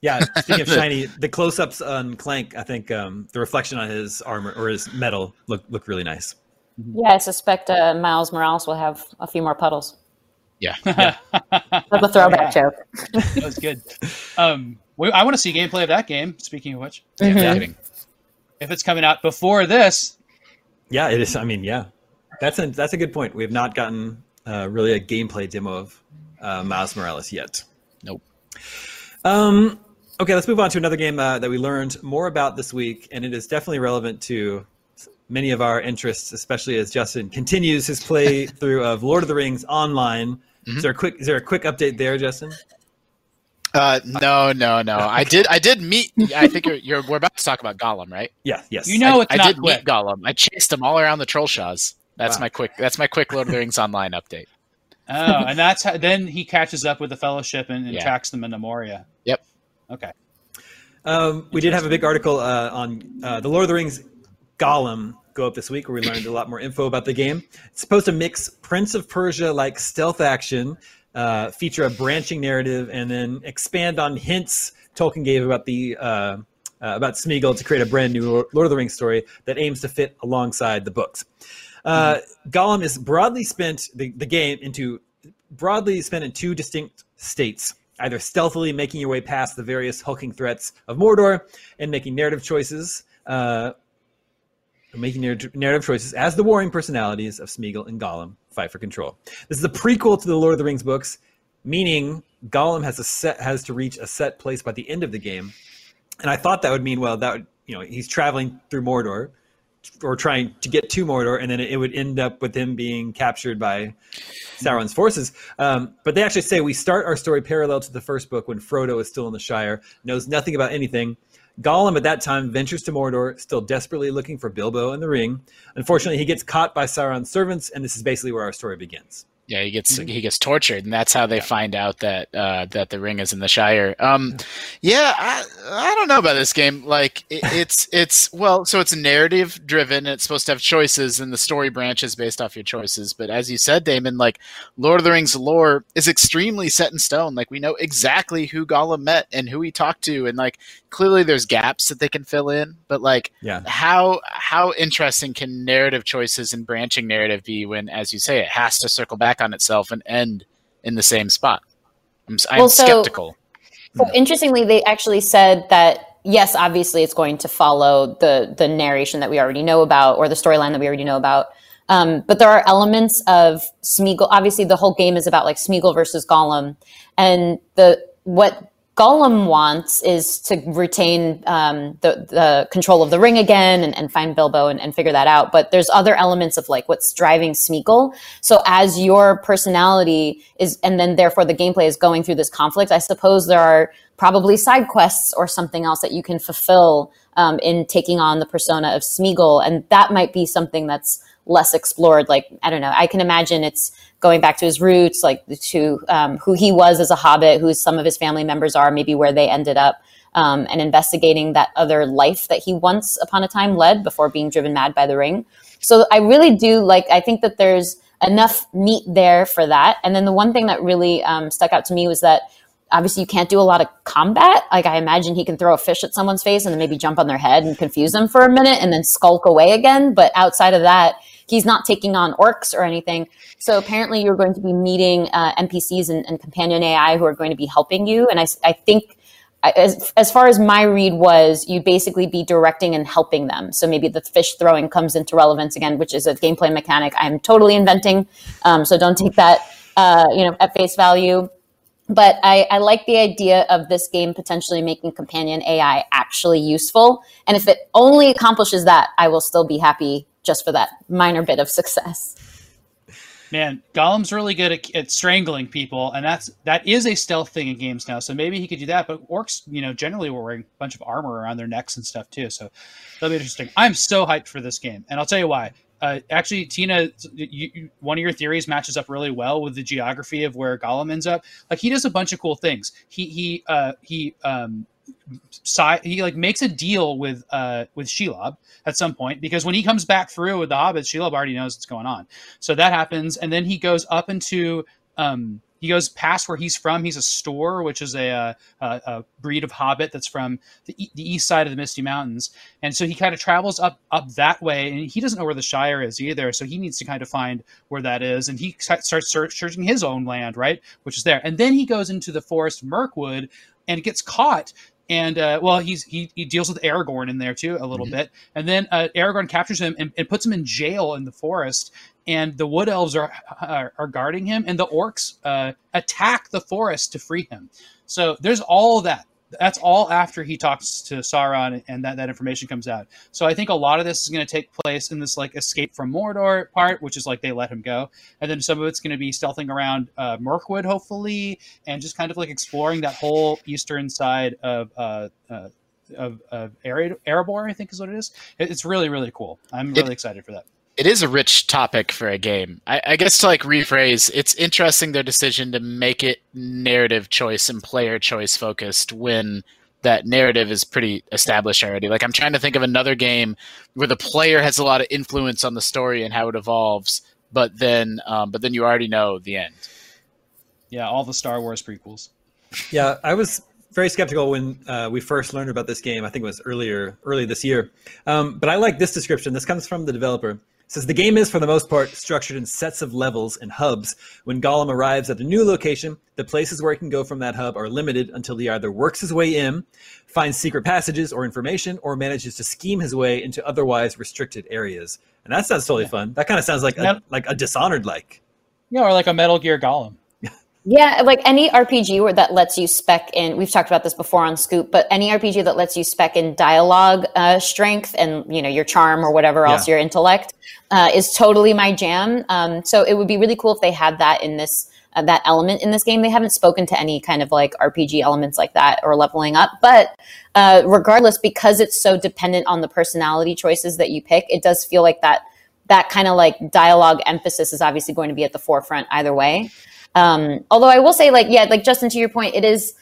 S1: Yeah, speaking of [LAUGHS] shiny, the close-ups on Clank, I think um, the reflection on his armor or his metal look look really nice.
S2: Yeah, I suspect uh, Miles Morales will have a few more puddles.
S4: Yeah. [LAUGHS]
S2: That's a throwback
S3: yeah.
S2: joke.
S3: that was good. Um, we, I want to see gameplay of that game. Speaking of which,
S2: Mhm.
S4: Yeah,
S3: if it's coming out before this,
S1: Yeah, it is. I mean, yeah, that's a that's a good point. We have not gotten uh, really a gameplay demo of uh, Miles Morales yet.
S4: Nope.
S1: Um. Okay, let's move on to another game uh, that we learned more about this week, and it is definitely relevant to many of our interests, especially as Justin continues his playthrough of Lord of the Rings online. Is there a quick is there a quick update there, Justin?
S4: Uh, no, no, no. I did. I did meet. I think you're, you're. We're about to talk about Gollum, right?
S1: Yeah. Yes.
S3: you know
S4: I,
S3: it's
S4: I
S3: not
S4: did
S3: quick.
S4: meet Gollum. I chased him all around the Trollshaws. That's
S1: Wow.
S4: my quick. That's my quick Lord of the Rings online update.
S3: Oh, and that's how, then he catches up with the Fellowship and, and
S4: Yeah.
S3: tracks them into Moria.
S4: Yep.
S3: Okay.
S1: Um, we did have a big article uh, on uh, the Lord of the Rings Gollum go up this week where we learned a lot more info about the game. It's supposed to mix Prince of Persia like stealth action, uh, feature a branching narrative, and then expand on hints Tolkien gave about the uh, uh, about Smeagol to create a brand new Lord of the Rings story that aims to fit alongside the books. Uh, Gollum is broadly spent the, the game into broadly spent in two distinct states either stealthily making your way past the various hulking threats of Mordor and making narrative choices, uh, making narrative choices as the warring personalities of Smeagol and Gollum fight for control. This is a prequel to the Lord of the Rings books, meaning Gollum has a set has to reach a set place by the end of the game. And I thought that would mean well that would, you know he's traveling through Mordor or trying to get to Mordor, and then it would end up with him being captured by Sauron's forces. Um, but they actually say we start our story parallel to the first book when Frodo is still in the Shire, knows nothing about anything. Gollum at that time ventures to Mordor, still desperately looking for Bilbo and the ring. Unfortunately, he gets caught by Sauron's servants, and this is basically where our story begins.
S4: Yeah, he gets he gets tortured, and that's how they find out that uh, that the ring is in the Shire. Um, yeah, I I don't know about this game. Like it, [LAUGHS] it's it's well, so it's narrative driven. It's supposed to have choices, and the story branches based off your choices. But as you said, Daemon, like Lord of the Rings lore is extremely set in stone. Like we know exactly who Gollum met and who he talked to, and like clearly there's gaps that they can fill in. But like
S1: Yeah.
S4: how how interesting can narrative choices and branching narrative be when, as you say, it has to circle back on itself and end in the same spot? I'm, s- I'm
S2: Well, so-
S4: skeptical.
S2: So interestingly, they actually said that yes, obviously it's going to follow the the narration that we already know about or the storyline that we already know about. Um, but there are elements of Smeagol. Obviously, the whole game is about like Smeagol versus Gollum, and the what Gollum wants is to retain um, the the control of the ring again and, and find Bilbo and, and figure that out. But there's other elements of like what's driving Smeagol. So as your personality is, and then therefore the gameplay is going through this conflict, I suppose there are probably side quests or something else that you can fulfill um, in taking on the persona of Smeagol, and that might be something that's less explored. Like I don't know, I can imagine it's going back to his roots, like to um, who he was as a hobbit, who some of his family members are, maybe where they ended up. Um, and investigating that other life that he once upon a time led before being driven mad by the ring. So I really do like, I think that there's enough meat there for that. And then the one thing that really um, stuck out to me was that obviously you can't do a lot of combat. Like I imagine he can throw a fish at someone's face and then maybe jump on their head and confuse them for a minute and then skulk away again. But outside of that, he's not taking on orcs or anything. So apparently you're going to be meeting uh, NPCs and, and companion AI who are going to be helping you. And I, I think as, as far as my read was, you'd basically be directing and helping them. So maybe the fish throwing comes into relevance again, which is a gameplay mechanic I'm totally inventing. Um, so don't take that, uh, you know, at face value. But I, I like the idea of this game potentially making companion AI actually useful. And if it only accomplishes that, I will still be happy just for that minor bit of success.
S3: Man, Gollum's really good at, at strangling people, and that's that is a stealth thing in games now. So maybe he could do that. But orcs, you know, generally were wearing a bunch of armor around their necks and stuff too. So that'll be interesting. I'm so hyped for this game, and I'll tell you why. Uh, actually, Tina, you, you, one of your theories matches up really well with the geography of where Gollum ends up. Like he does a bunch of cool things. He he uh, he um, he like makes a deal with uh with Shelob at some point because when he comes back through with the hobbits, Shelob already knows what's going on. So that happens, and then he goes up into um he goes past where he's from. He's a Stoor, which is a, a, a breed of hobbit that's from the, the, east side of the Misty Mountains, and so he kind of travels up up that way, and he doesn't know where the Shire is either. So he needs to kind of find where that is, and he starts searching his own land, right, which is there, and then he goes into the forest Mirkwood and gets caught and uh, well, he's he, he deals with Aragorn in there too a little mm-hmm. bit, and then uh, Aragorn captures him and, and, puts him in jail in the forest. And the wood elves are are, are guarding him, and the orcs uh, attack the forest to free him. So there's all that that's all after he talks to Sauron and that, that information comes out. So I think a lot of this is going to take place in this like escape from Mordor part, which is like they let him go, and then some of it's going to be stealthing around uh, Mirkwood, hopefully, and just kind of like exploring that whole eastern side of. Uh, uh, of, of Erebor, I think is what it is. It's really, really cool. I'm really it, excited for that
S4: it is a rich topic for a game. I, I, guess to like rephrase, it's interesting their decision to make it narrative choice and player choice focused when that narrative is pretty established already. Like I'm trying to think of another game where the player has a lot of influence on the story and how it evolves, but then um, but then you already know the end.
S3: Yeah, all the Star Wars prequels.
S1: Yeah, I was very skeptical when uh, we first learned about this game. I think it was earlier, early this year. Um, but I like this description. This comes from the developer says the game is for the most part structured in sets of levels and hubs. When Gollum arrives at a new location, the places where he can go from that hub are limited until he either works his way in, finds secret passages or information, or manages to scheme his way into otherwise restricted areas. And that sounds totally yeah. fun. That kind of sounds like a, like a Dishonored like.
S3: Yeah, or like a Metal Gear Gollum.
S2: Yeah, like any RPG that lets you spec in, we've talked about this before on Scoop, but any RPG that lets you spec in dialogue uh, strength and you know your charm or whatever else yeah. your intellect uh, is totally my jam. Um, so it would be really cool if they had that in this uh, that element in this game. They haven't spoken to any kind of like RPG elements like that or leveling up, but uh, regardless, because it's so dependent on the personality choices that you pick, it does feel like that that kind of like dialogue emphasis is obviously going to be at the forefront either way. Um, although I will say, like, yeah, like Justin, to your point, it is.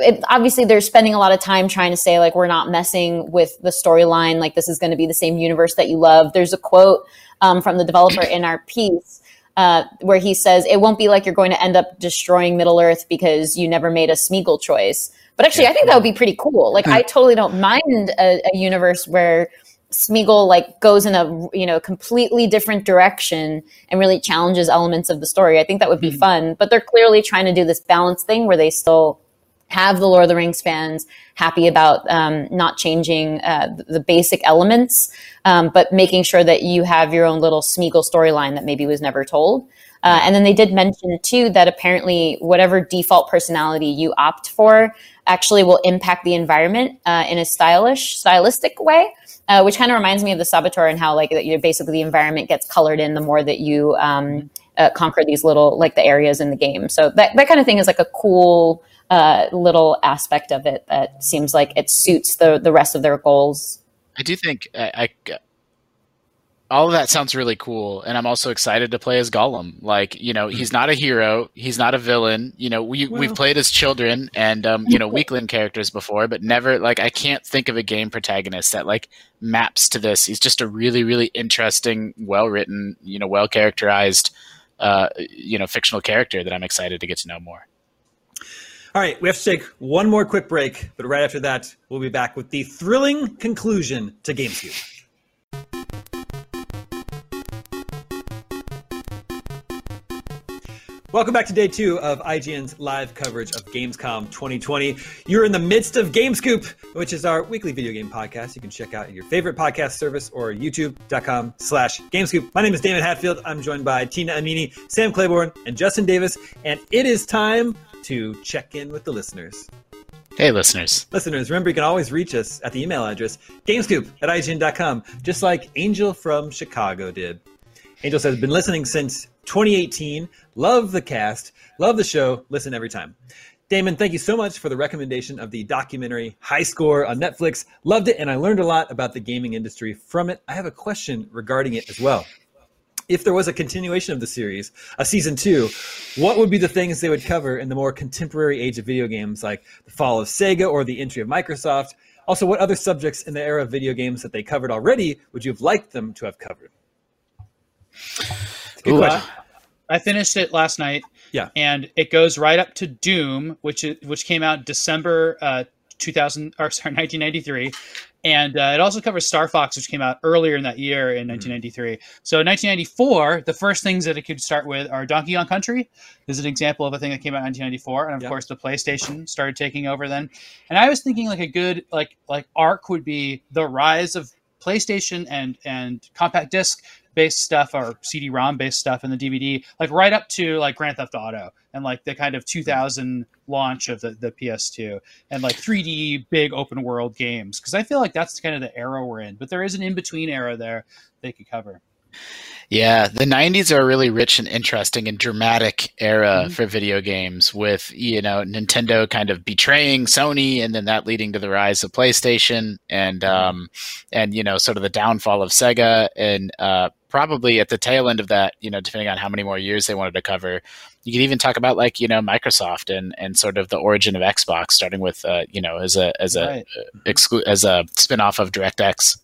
S2: It, obviously, they're spending a lot of time trying to say like we're not messing with the storyline. Like this is going to be the same universe that you love. There's a quote um, from the developer in our piece uh, where he says it won't be like you're going to end up destroying Middle Earth because you never made a Smeagol choice. But actually, I think that would be pretty cool. Like, I totally don't mind a, a universe where Smeagol like goes in a you know completely different direction and really challenges elements of the story. I think that would be mm-hmm. fun. But they're clearly trying to do this balance thing where they still have the Lord of the Rings fans happy about um, not changing uh, the basic elements, um, but making sure that you have your own little Smeagol storyline that maybe was never told. Uh, and then they did mention too that apparently whatever default personality you opt for actually will impact the environment uh, in a stylish, stylistic way uh, which kind of reminds me of the Saboteur and how like you basically the environment gets colored in the more that you um, uh, conquer these little like the areas in the game. So that that kind of thing is like a cool uh, little aspect of it that seems like it suits the the rest of their goals.
S4: I do think I, I all of that sounds really cool and i'm also excited to play as gollum. Like you know he's not a hero he's not a villain. You know we, well, we've played as children and um, you know [LAUGHS] weakling characters before but never like i can't think of a game protagonist that like maps to this. He's just a really really interesting well written you know well characterized uh, you know fictional character that i'm excited to get to know more.
S1: All right, we have to take one more quick break, but right after that, we'll be back with the thrilling conclusion to GameScoop. Welcome back to day two of IGN's live coverage of Gamescom 2020. You're in the midst of GameScoop, which is our weekly video game podcast. You can check out your favorite podcast service or youtube.com slash GameScoop. My name is Daemon Hatfield. I'm joined by Tina Amini, Sam Claiborne, and Justin Davis. And it is time to check in with the listeners.
S4: Hey, listeners.
S1: Listeners, remember you can always reach us at the email address gamescoop at IGN.com, just like Angel from Chicago did. Angel says, been listening since 2018. Love the cast. Love the show. Listen every time. Daemon, thank you so much for the recommendation of the documentary High Score on Netflix. Loved it, and I learned a lot about the gaming industry from it. I have a question regarding it as well. If there was a continuation of the series, a season two, what would be the things they would cover in the more contemporary age of video games, like the fall of Sega or the entry of Microsoft? Also, what other subjects in the era of video games that they covered already would you have liked them to have covered?
S3: Ooh, uh, I finished it last night.
S1: Yeah.
S3: and it goes right up to Doom, which is, which came out December uh, 2000 or sorry 1993, and uh, it also covers Star Fox, which came out earlier in that year in 1993. So in 1994, the first things that it could start with are Donkey Kong Country. This is an example of a thing that came out in 1994, and of
S1: Yeah.
S3: course the PlayStation started taking over then. And I was thinking like a good like like arc would be the rise of PlayStation and and compact disc based stuff or CD-ROM based stuff in the DVD, like right up to like Grand Theft Auto and like the kind of 2000 launch of the, the PS2 and like 3D big open world games because I feel like that's kind of the era we're in. But there is an in between era there they could cover.
S4: Yeah, the 90s are a really rich and interesting and dramatic era
S3: Mhm.
S4: for video games with, you know, Nintendo kind of betraying Sony and then that leading to the rise of PlayStation and um and you know, sort of the downfall of Sega and uh probably at the tail end of that, you know, depending on how many more years they wanted to cover, you could even talk about like, you know, Microsoft and and sort of the origin of Xbox starting with uh, you know, as a as a
S3: Right.
S4: exclu- as a spin-off of DirectX.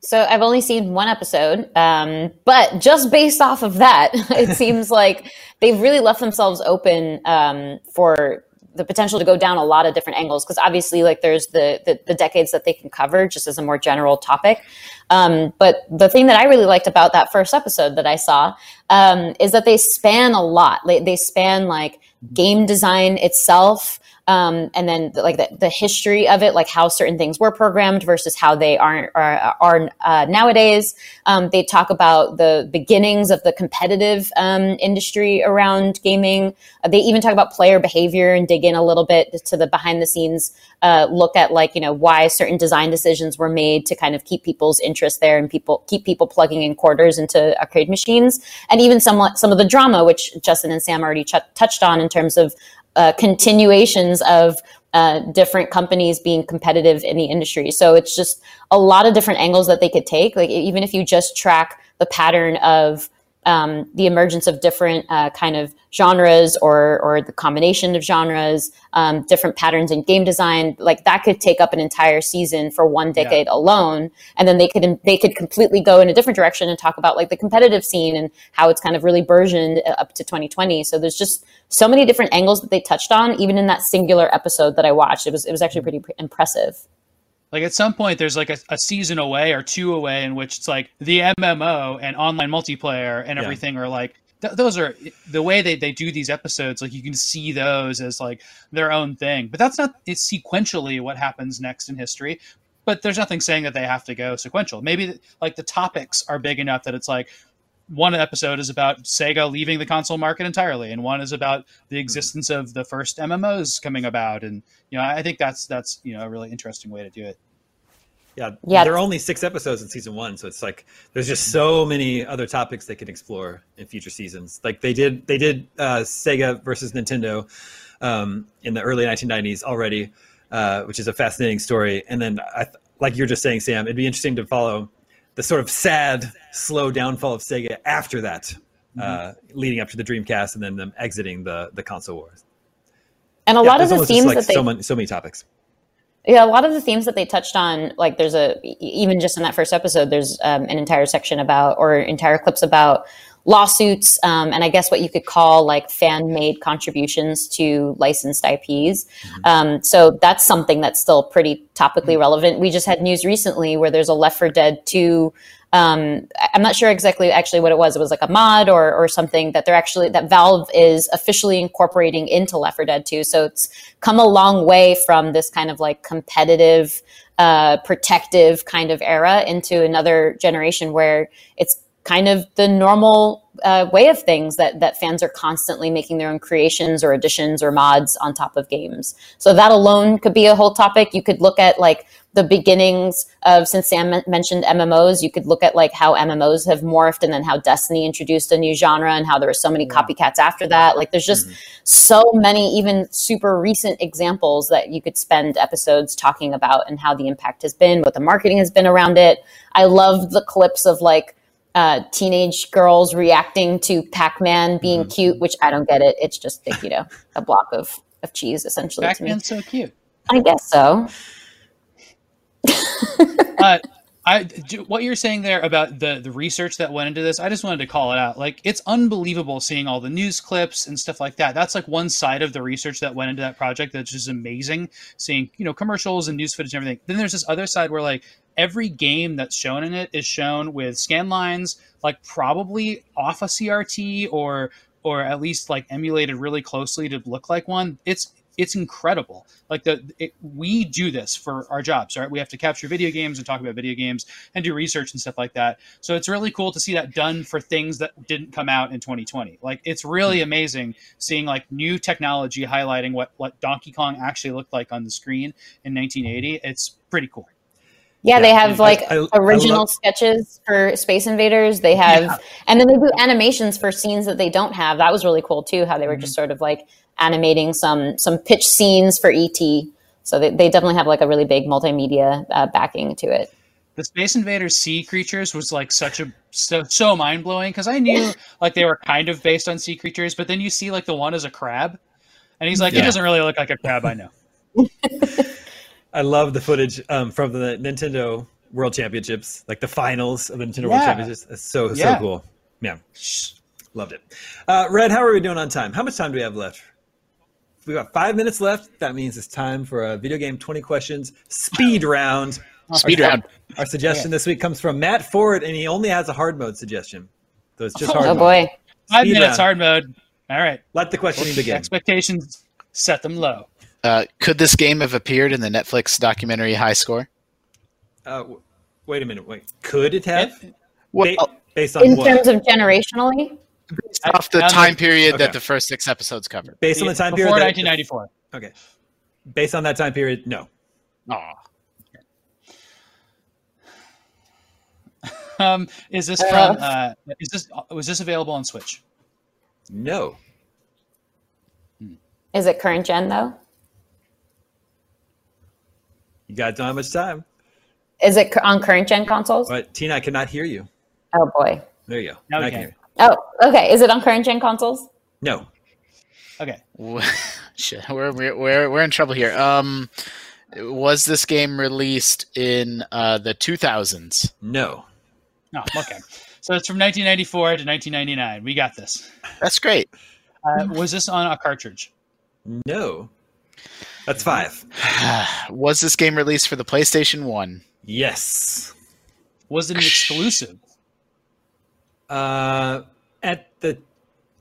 S2: So I've only seen one episode, um, but just based off of that, [LAUGHS] it [LAUGHS] seems like they've really left themselves open um, for the potential to go down a lot of different angles. Because obviously, like there's the, the the decades that they can cover just as a more general topic. Um, but the thing that I really liked about that first episode that I saw um, is that they span a lot. They, they span like game design itself um, and then the, like the, the history of it, like how certain things were programmed versus how they aren't are, are uh, nowadays. Um, they talk about the beginnings of the competitive um, industry around gaming. Uh, they even talk about player behavior and dig in a little bit to the behind the scenes uh, look at like you know why certain design decisions were made to kind of keep people's interest there and people keep people plugging in quarters into arcade machines, and even somewhat some of the drama which Justin and Sam already ch- touched on in terms of uh, continuations of uh, different companies being competitive in the industry. So it's just a lot of different angles that they could take. Like even if you just track the pattern of um, the emergence of different uh, kind of genres or or the combination of genres, um, different patterns in game design, like that could take up an entire season for one decade alone, and then they could they could completely go in a different direction and talk about like the competitive scene and how it's kind of really burgeoned uh, up to 2020. So there's just so many different angles that they touched on, even in that singular episode that I watched. It was it was actually pretty impressive.
S3: Like at some point, there's like a, a season away or two away in which it's like the MMO and online multiplayer and
S1: Yeah.
S3: everything are like th- those are the way they, they do these episodes. Like you can see those as like their own thing, but that's not it's sequentially what happens next in history. But there's nothing saying that they have to go sequential. Maybe like the topics are big enough that it's like one episode is about Sega leaving the console market entirely, and one is about the mm-hmm. existence of the first MMOs coming about. And you know, I think that's that's you know a really interesting way to do it.
S1: Yeah,
S2: Yeah.
S1: There are only six episodes in season one, so it's like there's just so many other topics they can explore in future seasons. Like they did, they did uh, Sega versus Nintendo um, in the early 1990s already, uh, which is a fascinating story. And then, I, like you're just saying, Sam, it'd be interesting to follow the sort of sad, slow downfall of Sega after that, uh, leading up to the Dreamcast, and then them exiting the the console wars.
S2: And a
S1: Yeah,
S2: lot of the themes
S1: like
S2: that they
S1: so many so many topics.
S2: Yeah, a lot of the themes that they touched on, like there's a even just in that first episode, there's um, an entire section about or entire clips about lawsuits, um, and I guess what you could call like fan made contributions to licensed IPs. Um, so that's something that's still pretty topically relevant. We just had news recently where there's a Left 4 Dead 2 um, I'm not sure exactly actually what it was. It was like a mod or, or something that they're actually that Valve is officially incorporating into Left 4 Dead 2. So it's come a long way from this kind of like competitive, uh, protective kind of era into another generation where it's kind of the normal uh, way of things that that fans are constantly making their own creations or additions or mods on top of games. So that alone could be a whole topic. You could look at like the beginnings of since Sam mentioned MMOs, you could look at like how MMOs have morphed and then how Destiny introduced a new genre and how there were so many copycats after that. Like there's just so many even super recent examples that you could spend episodes talking about and how the impact has been, what the marketing has been around it. I love the clips of like uh, teenage girls reacting to Pac-Man being cute, which I don't get it. It's just like, you know, a block of, of cheese essentially to me.
S3: Pac-Man's so cute.
S2: I guess so.
S3: uh, I what you're saying there about the the research that went into this, I just wanted to call it out. Like it's unbelievable seeing all the news clips and stuff like that. That's like one side of the research that went into that project that's just amazing. Seeing you know commercials and news footage and everything. Then there's this other side where like every game that's shown in it is shown with scan lines, like probably off a CRT or or at least like emulated really closely to look like one. It's it's incredible. Like the it, we do this for our jobs, right? We have to capture video games and talk about video games and do research and stuff like that. So it's really cool to see that done for things that didn't come out in 2020. Like it's really hmm. amazing seeing like new technology highlighting what what Donkey Kong actually looked like on the screen in 1980. It's pretty cool.
S2: Yeah, they have
S1: I-
S2: like
S1: I- I
S2: original
S1: love-
S2: sketches for Space Invaders. They have,
S3: Yeah.
S2: and then they do animations for scenes that they don't have. That was really cool too. How they were hmm. just sort of like animating some some pitch scenes for ET. So they, they definitely have like a really big multimedia uh, backing to it.
S3: the Space Invaders sea creatures was like such a so, so mind blowing because I knew [LAUGHS] like they were kind of based on sea creatures, but then you see like the one as a crab, and he's like, it doesn't really look like a crab I know. [LAUGHS]
S1: I love the footage um, from the Nintendo World Championships, like the finals of the Nintendo World Championships. It's so
S3: Yeah.
S1: so cool. Yeah, loved it. Uh, Red, how are we doing on time? How much time do we have left? We got five minutes left. That means it's time for a video game twenty questions speed round.
S4: Speed
S1: Our-
S4: round.
S1: Our suggestion this week comes from Matt Ford, and he only has a hard mode suggestion. So it's just
S3: Oh,
S1: hard.
S2: Oh
S1: mode.
S2: boy,
S3: Five
S1: Speed
S3: minutes
S1: round.
S3: hard mode. All right,
S1: Let the questioning begin.
S3: expectations set them low.
S4: Uh, could this game have appeared in the Netflix documentary High Score?
S1: Uh, w- wait a minute. Wait, could it have?
S4: Well,
S1: Ba- based on
S2: in
S1: what?
S2: terms of generationally,
S4: off the
S3: I-
S4: time period
S1: Okay.
S4: that the first six episodes covered.
S1: based on the time
S3: before
S1: period. that-
S3: 1994.
S1: okay. Based on that time period, no.
S4: Aw.
S3: Um, is this from? Uh, is this was this available on Switch?
S1: No.
S2: is it current gen though?
S1: You got don't have much time.
S2: Is it on current gen consoles?
S1: But Tina, I cannot hear you.
S2: Oh boy.
S1: There you go.
S3: Now we
S1: I
S3: can.
S1: hear you.
S2: Oh, okay. Is it on current gen consoles?
S1: No.
S3: Okay. [LAUGHS]
S4: Shit, we're, we're we're we're in trouble here. Um, was this game released in uh, the 2000s?
S1: No.
S3: Oh, okay. So it's from 1994 to 1999. We got this.
S4: That's great.
S3: Uh, was this on a cartridge?
S1: No. That's five. [SIGHS]
S4: was this game released for the PlayStation One?
S1: Yes.
S3: Was it an [SIGHS] exclusive
S1: Uh, at the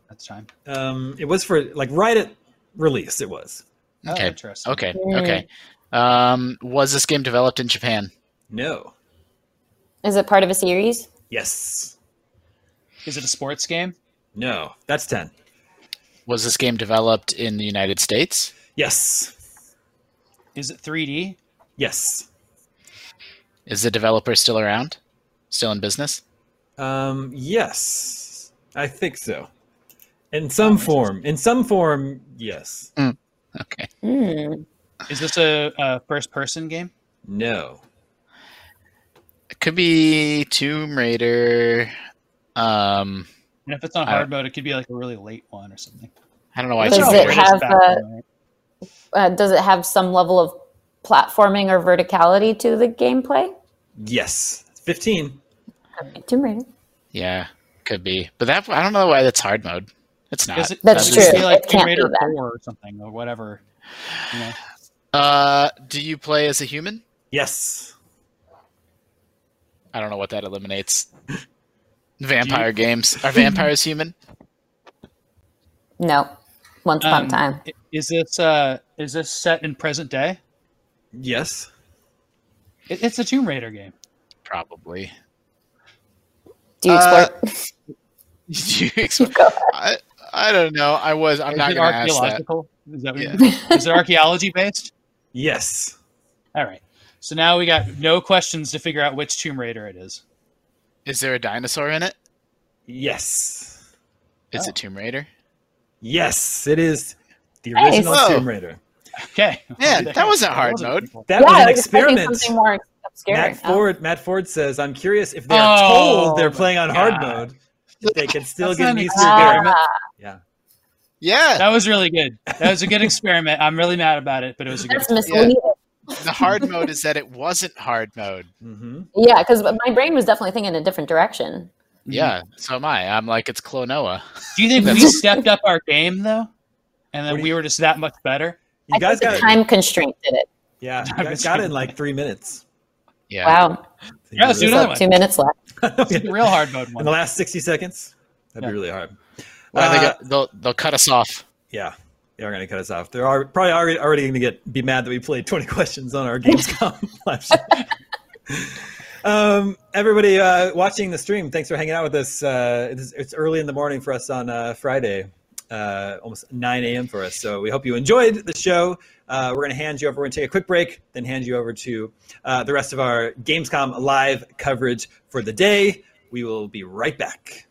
S3: at the time?
S1: um, it was for like right at release. It was.
S3: Oh,
S4: Okay.
S3: interesting.
S4: Okay, okay. Um, was this game developed in Japan?
S1: No.
S2: Is it part of a series?
S1: Yes.
S3: Is it a sports game?
S1: No. That's ten.
S4: Was this game developed in the United States?
S1: Yes.
S3: Is it 3D?
S1: Yes.
S4: Is the developer still around? Still in business?
S1: Um, yes. I think so. In some form. In some form, yes.
S4: Okay.
S2: Hmm.
S3: Is this a, a first-person game?
S1: No.
S4: It could be Tomb Raider. Um,
S3: And if it's on
S4: I-
S3: hard mode, it could be like a really late one or something.
S4: I don't know why.
S2: Does
S4: it's
S2: it have,
S3: Back
S2: uh. Uh, does it have some level of platforming or verticality to the gameplay?
S1: Yes. Fifteen.
S2: Tomb Raider.
S4: Yeah, could be. But that I don't know why that's hard mode. It's not.
S3: It-
S2: That's
S3: does
S2: true.
S3: say, like
S2: It can't
S3: Tomb Raider
S2: be that.
S3: 4 or something or whatever. You know?
S4: Uh, do you play as a human?
S1: Yes.
S4: I don't know what that eliminates. [LAUGHS] Vampire games are vampires human?
S2: No. Once upon
S3: Um,
S2: a time.
S3: Is this uh is this set in present day?
S1: Yes.
S3: It, it's a Tomb Raider game.
S4: Probably.
S2: Do you
S4: uh,
S2: explore?
S4: Do you explain?
S2: Go ahead.
S4: I I don't know. I was. I'm
S3: is
S4: not
S3: it
S4: going to ask that.
S3: archaeological? Is that
S4: Yeah.
S3: is it archaeology based?
S1: Yes.
S3: All right. So now we got no questions to figure out which Tomb Raider it is.
S4: Is there a dinosaur in it?
S1: Yes.
S4: Is
S3: Oh.
S4: it Tomb Raider?
S1: Yes. It is the original
S4: Whoa.
S1: Tomb Raider.
S3: Okay.
S4: Man, that wasn't hard mode.
S1: That
S2: yeah,
S1: was an experiment.
S2: Something more obscure.
S1: Matt
S2: Oh.
S1: Ford. Matt Ford says, "I'm curious if they're
S3: Oh,
S1: told they're playing on hard
S3: God.
S1: mode, they can still get an
S3: not an
S1: easier
S3: experiment.
S1: game."
S2: Ah,
S1: Yeah.
S4: Yeah.
S3: That was really good. That was a good experiment. I'm really mad about it, but it was a good.
S2: that's misleading.
S4: the hard mode is that it wasn't hard mode.
S1: hmm
S2: Yeah, because my brain was definitely thinking in a different direction.
S4: Yeah, so am I. I'm like, it's Klonoa.
S3: Do you think we [LAUGHS] [LAUGHS] stepped up our game though, and then we were just that much better?
S1: You
S2: I
S1: guys
S2: think
S1: got
S2: the time constraint did it.
S1: yeah, [LAUGHS] you
S3: Time
S1: guys got it in like three minutes.
S4: Yeah.
S2: Wow.
S3: Yeah, let's do another one.
S2: two minutes left. [LAUGHS]
S3: The real hard mode
S1: in the last sixty seconds. That'd
S3: Yeah.
S1: be really hard.
S4: Well, they
S1: Uh,
S4: got, they'll they'll cut us off.
S1: Yeah, they are going to cut us off. They're al- probably already, already going to get be mad that we played 20 [LAUGHS] questions on our Gamescom [LAUGHS] live um, everybody uh, watching the stream, thanks for hanging out with us. Uh, it's, it's early in the morning for us on uh, Friday, uh, almost 9 a.m. for us. So we hope you enjoyed the show. Uh, we're going to hand you over. We're going to take a quick break, then hand you over to uh, the rest of our Gamescom live coverage for the day. We will be right back.